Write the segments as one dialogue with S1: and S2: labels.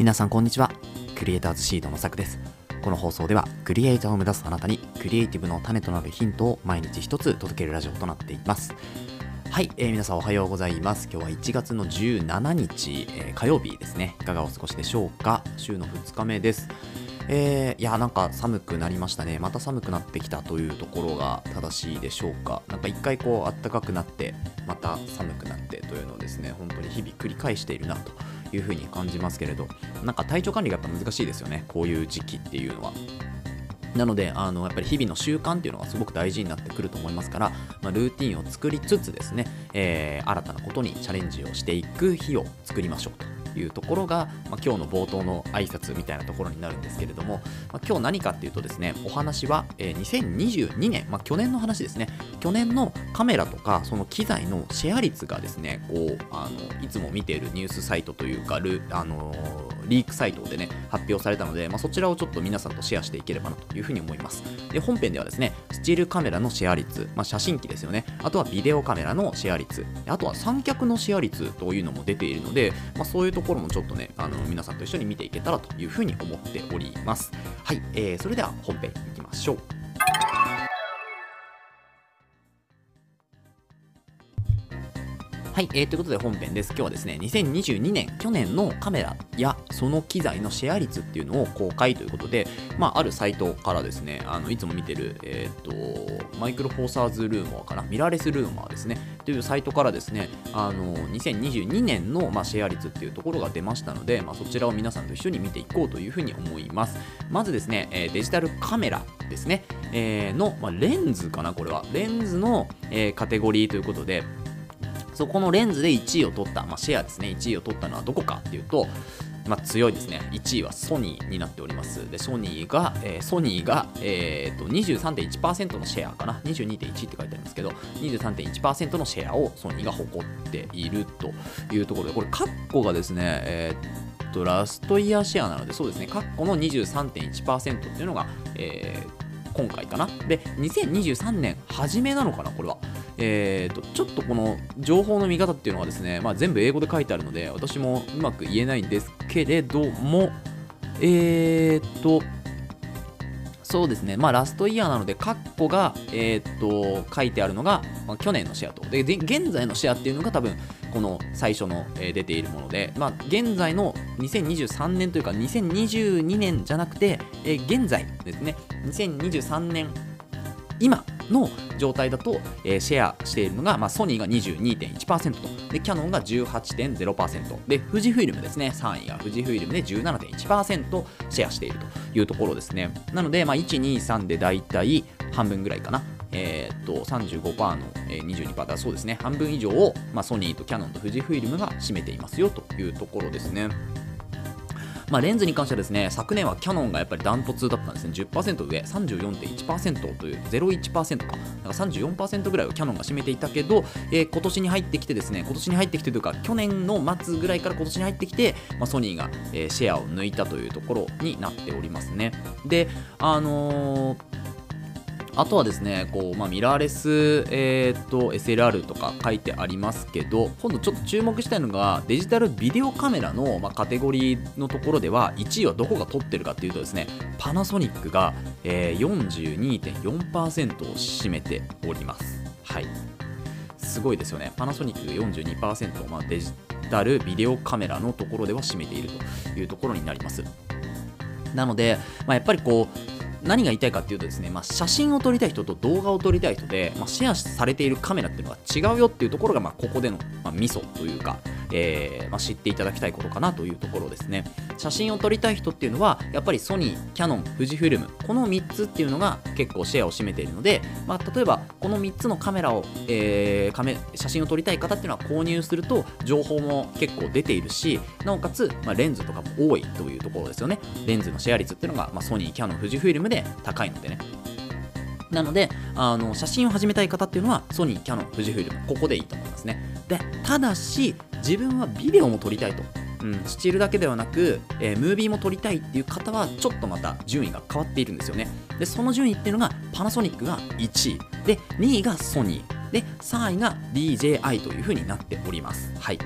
S1: 皆さんこんにちは。クリエイターズシードのさくです。この放送ではクリエイターを目指すあなたにクリエイティブの種となるヒントを毎日一つ届けるラジオとなっています。はい、えー、皆さんおはようございます。今日は1月の17日、えー、火曜日ですね。いかがお過ごしでしょうか？週の2日目です。えー、いや、なんか寒くなりましたね。また寒くなってきたというところが正しいでしょうか？なんか一回こう暖かくなって、また寒くなってというのをですね、本当に日々繰り返しているなというふうに感じますけれど、なんか体調管理がやっぱ難しいですよね。こういう時期っていうのは。なので、あのやっぱり日々の習慣っていうのがすごく大事になってくると思いますから、まあ、ルーティンを作りつつですね、えー、新たなことにチャレンジをしていく日を作りましょうというところが、まあ、今日の冒頭の挨拶みたいなところになるんですけれども、まあ、今日何かっていうとですね、お話は、えー、2022年、まあ、去年の話ですね、去年のカメラとかその機材のシェア率がですね、こうあのいつも見ているニュースサイトというか、ルあのー、リークサイトでね、発表されたので、まあ、そちらをちょっと皆さんとシェアしていければなというふうに思います。で本編ではですね、スチールカメラのシェア率、まあ、写真機ですよね、あとはビデオカメラのシェア率、あとは三脚のシェア率というのも出ているので、まあ、そういうとところもちょっとね、あの皆さんと一緒に見ていけたらというふうに思っております。はい、えー、それでは本編いきましょう。はい、えー、ということで本編です。今日はですね、2022年、去年のカメラやその機材のシェア率っていうのを公開ということで、まあ、あるサイトからですね、あのいつも見てる、えっ、と、マイクロフォーサーズルーモアかな、ミラーレスルーモアですね、というサイトからですね、あの、2022年の、まあ、シェア率っていうところが出ましたので、まあ、そちらを皆さんと一緒に見ていこうというふうに思います。まずですね、えデジタルカメラですね、えー、の、まあ、レンズかな、これは。レンズの、えー、カテゴリーということで、そこのレンズで1位を取った、まあ、シェアですね、1位を取ったのはどこかっていうと、まあ、強いですね。1位はソニーになっております。で、ソニーが、えー、ソニーが、えー、と23.1%のシェアかな。22.1って書いてありますけど、23.1%のシェアをソニーが誇っているというところで、これ、カッコがですね、えー、っと、ラストイヤーシェアなので、そうですね、カッコの23.1%っていうのが、えー、今回かな。で、2023年初めなのかな、これは。えーと、ちょっとこの情報の見方っていうのはですね、まあ、全部英語で書いてあるので、私もうまく言えないんですけれども、えーと、そうですね、まあ、ラストイヤーなので、カッコが、えー、と書いてあるのが、まあ、去年のシェアと。で、現在のシェアっていうのが多分、この最初の、え、出ているもので、まあ、現在の2023年というか、2022年じゃなくて、えー、現在ですね、2023年今の状態だと、えー、シェアしているのが、まあ、ソニーが22.1%と、で、キヤノンが18.0%、で、富士フイルムですね、3位が富士フイルムで17.1%シェアしているというところですね。なので、まあ、1、2、3でだいたい半分ぐらいかな。えー、っと35%の、えー、22%だそうですね、半分以上を、まあ、ソニーとキヤノンと富士フイルムが占めていますよというところですね。まあ、レンズに関してはですね、昨年はキヤノンがやっぱりダントツだったんですね。10%上、34.1%という、01%か。だか34%ぐらいをキヤノンが占めていたけど、えー、今年に入ってきてですね、今年に入ってきてというか、去年の末ぐらいから今年に入ってきて、まあ、ソニーが、えー、シェアを抜いたというところになっておりますね。で、あのーあとはですね、こうまあ、ミラーレス、えーと、SLR とか書いてありますけど、今度ちょっと注目したいのが、デジタルビデオカメラの、まあ、カテゴリーのところでは、1位はどこが取ってるかっていうとですね、パナソニックが、えー、42.4%を占めております。はい。すごいですよね。パナソニック42%、まあ、デジタルビデオカメラのところでは占めているというところになります。なので、まあ、やっぱりこう、何が言いたいかっていうとですね、まあ、写真を撮りたい人と動画を撮りたい人で、まあ、シェアされているカメラっていうのは違うよっていうところが、まあ、ここでの、まあ、ミソというか、えーまあ、知っていただきたいことかなというところですね。写真を撮りたい人っていうのはやっぱりソニー、キヤノン、富士フイルムこの3つっていうのが結構シェアを占めているので、まあ、例えばこの3つのカメラを、えー、写真を撮りたい方っていうのは購入すると情報も結構出ているしなおかつ、まあ、レンズとかも多いというところですよね。レンズのシェア率っていうのが、ま、ソニー、キヤノン、富士フイルムで高いのでね。なのであの写真を始めたい方っていうのはソニー、キヤノン、富士フイルムここでいいと思いますね。でただし自分はビデオも撮りたいと。うん、スチールだけではなく、えー、ムービーも撮りたいっていう方はちょっとまた順位が変わっているんですよね。でその順位っていうのがパナソニックが1位。で2位がソニー。で3位が DJI という風になっております。はい。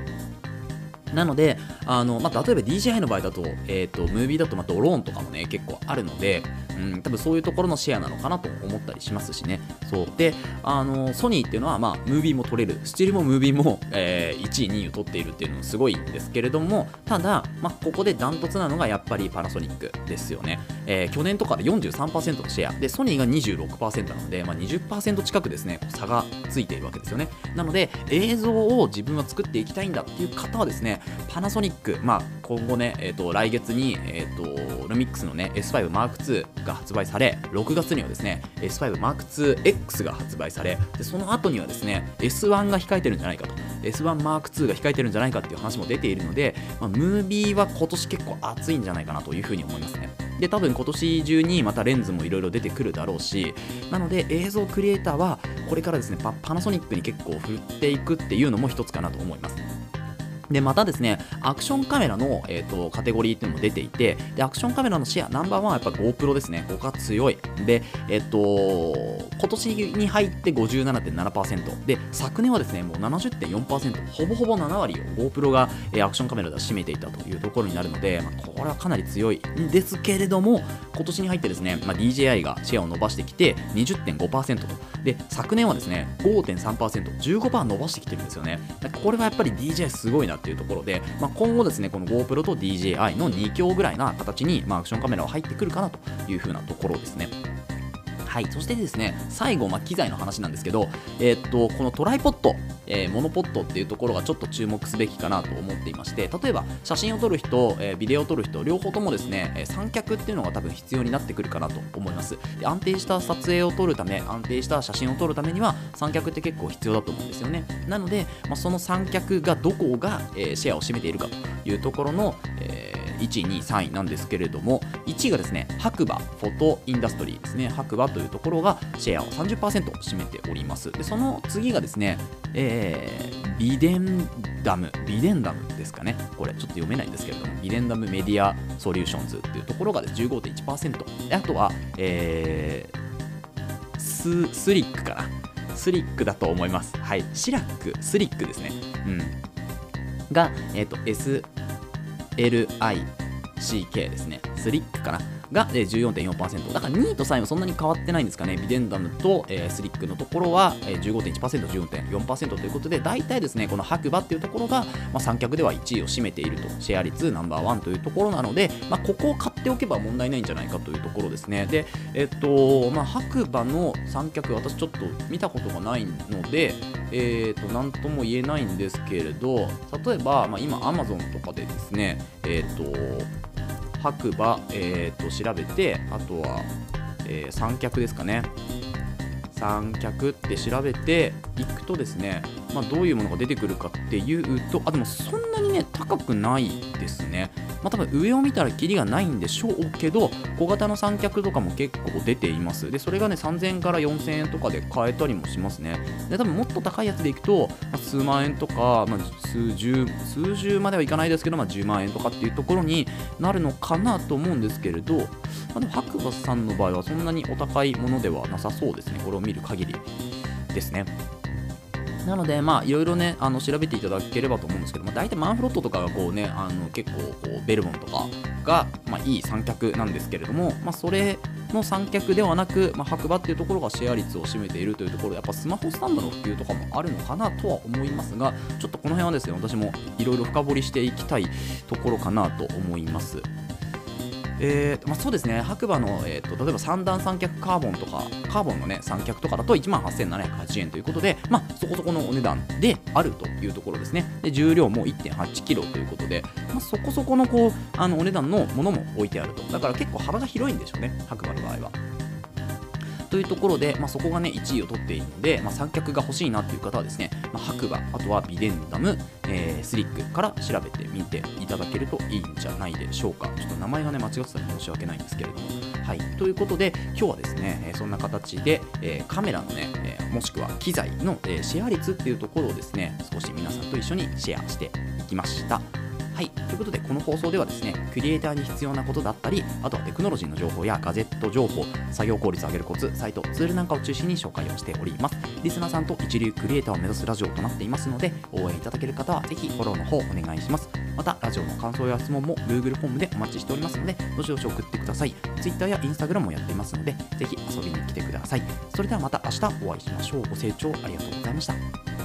S1: なので、あのまあ、例えば DJI の場合だと,、えーと、ムービーだとまドローンとかもね結構あるので、うん、多分そういうところのシェアなのかなと思ったりしますしね。そうであのソニーっていうのは、まあ、ムービーも撮れる、スチールもムービーも、えー、1位、2位を取っているっていうのもすごいんですけれども、ただ、まあ、ここでダントツなのがやっぱりパナソニックですよね。えー、去年とかで43%のシェア、でソニーが26%なので、まあ、20%近くですね差がついているわけですよね。なので映像を自分は作っていきたいんだっていう方はですね、パナソニック、まあ、今後ね、えーと、来月に、えーと、ルミックスのね S5M2 が発売され、6月にはですね S5M2X が発売され、でその後にはですね S1 が控えてるんじゃないかと、S1M2 が控えてるんじゃないかっていう話も出ているので、まあ、ムービーは今年結構熱いんじゃないかなというふうに思いますね。で多分今年中にまたレンズもいろいろ出てくるだろうしなので映像クリエイターはこれからですねパナソニックに結構振っていくっていうのも一つかなと思いますでまたですねアクションカメラの、えーと、カテゴリーっていうのも出ていてでアクションカメラのシェアナンバーワンはやっぱ GoPro ですね。ここが強い。でえっ、ー、と今年に入って57.7%で昨年はですねもう70.4%ほぼほぼ7割を GoPro が、えー、アクションカメラでは占めていたというところになるので、まあ、これはかなり強いんですけれども今年に入ってですね、まあ、DJI がシェアを伸ばしてきて20.5%と。で昨年はですね 5.3%15% 伸ばしてきてるんですよね。これはやっぱり DJI すごいななっていうところで、まあ、今後ですねこの GoPro と DJI の2強ぐらいな形に、まあ、アクションカメラは入ってくるかなというふうなところですね。はい、そしてですね最後、まあ、機材の話なんですけど、えー、っとこのトライポット、えー、モノポットっていうところがちょっと注目すべきかなと思っていまして例えば写真を撮る人、えー、ビデオを撮る人両方ともですね三脚っていうのが多分必要になってくるかなと思います。で安定した撮影を撮るため安定した写真を撮るためには三脚って結構必要だと思うんですよね。なので、まあ、その三脚がどこが、えシェアを占めているかというところの、えー1位、2位、3位なんですけれども、1位がですね、白馬フォトインダストリーですね、白馬というところがシェアを30%占めております。で、その次がですね、えー、ビデンダム、ビデンダムですかね、これちょっと読めないんですけれども、ビデンダムメディアソリューションズっていうところがです15.1%、であとは、えー、ススリックかな。スリックだと思います。はい。シラック、スリックですね。うん。が、えっ、ー、と、LICK ですね。スリックかな。が14.4%。だから2位と3位はそんなに変わってないんですかね。ビデンダムと、スリックのところは、えー、15.1%、14.4%ということで、大体ですね、この白馬っていうところが、まあ、三脚では1位を占めていると、シェア率ナンバーワンというところなので、まあ、ここを買っておけば問題ないんじゃないかというところですね。で、えっと、まあ、白馬の三脚、私ちょっと見たことがないので、えーと、なんとも言えないんですけれど例えば、まあ、今 Amazon とかでですねえっ、ー、と白馬、えーと、調べてあとは、えー、三脚ですかね。三脚って調べていくとですね、まあ、どういうものが出てくるかっていうとあでもそんなにね高くないですね。まあ、多分上を見たらキリがないんでしょうけど小型の三脚とかも結構出ています。でそれがね3000円から4000円とかで買えたりもしますね。で多分もっと高いやつでいくと、まあ、数万円とか、まあ、数十数十まではいかないですけど、まあ、10万円とかっていうところになるのかなと思うんですけれど、まあ、でも白馬さんの場合はそんなにお高いものではなさそうですね。これを見る限りですね。なので、まあ、いろいろね、あの調べていただければと思うんですけど、まあ、大体マンフロットとかがこうね、あの結構こうベルボンとかが、まあ、いい三脚なんですけれども、まあ、それの三脚ではなく、まあ、白馬っていうところがシェア率を占めているというところやっぱスマホスタンドの普及とかもあるのかなとは思いますが、ちょっとこの辺はですね、私もいろいろ深掘りしていきたいところかなと思います。えーまあ、そうですね白馬の、えーと、例えば三段三脚カーボンとかカーボンのね三脚とかだと1万8780円ということで、まあ、そこそこのお値段であるというところですねで重量も 1.8kg ということで、まあ、そこそこのこうあのお値段のものも置いてあるとだから結構幅が広いんでしょうね白馬の場合は。というところで、まあ、そこがね1位を取っているので、まあ、三脚が欲しいなっていう方はですね、まあ、白馬あとはビデンダム、えー、スリックから調べてみていただけるといいんじゃないでしょうか。ちょっと名前がね間違ってたら申し訳ないんですけれども。はい。ということで今日はですね、え、そんな形で、えー、カメラのね、えもしくは機材の、えシェア率っていうところをですね少し皆さんと一緒にシェアしていきました。はい、ということで、この放送ではですね、クリエイターに必要なことだったり、あとはテクノロジーの情報やガジェット情報、作業効率を上げるコツ、サイト、ツールなんかを中心に紹介をしております。リスナーさんと一流クリエイターを目指すラジオとなっていますので、応援いただける方はぜひフォローの方お願いします。また、ラジオの感想や質問も Google フォームでお待ちしておりますので、どしどし送ってください。Twitter や Instagram もやっていますので、ぜひ遊びに来てください。それではまた明日お会いしましょう。ご清聴ありがとうございました。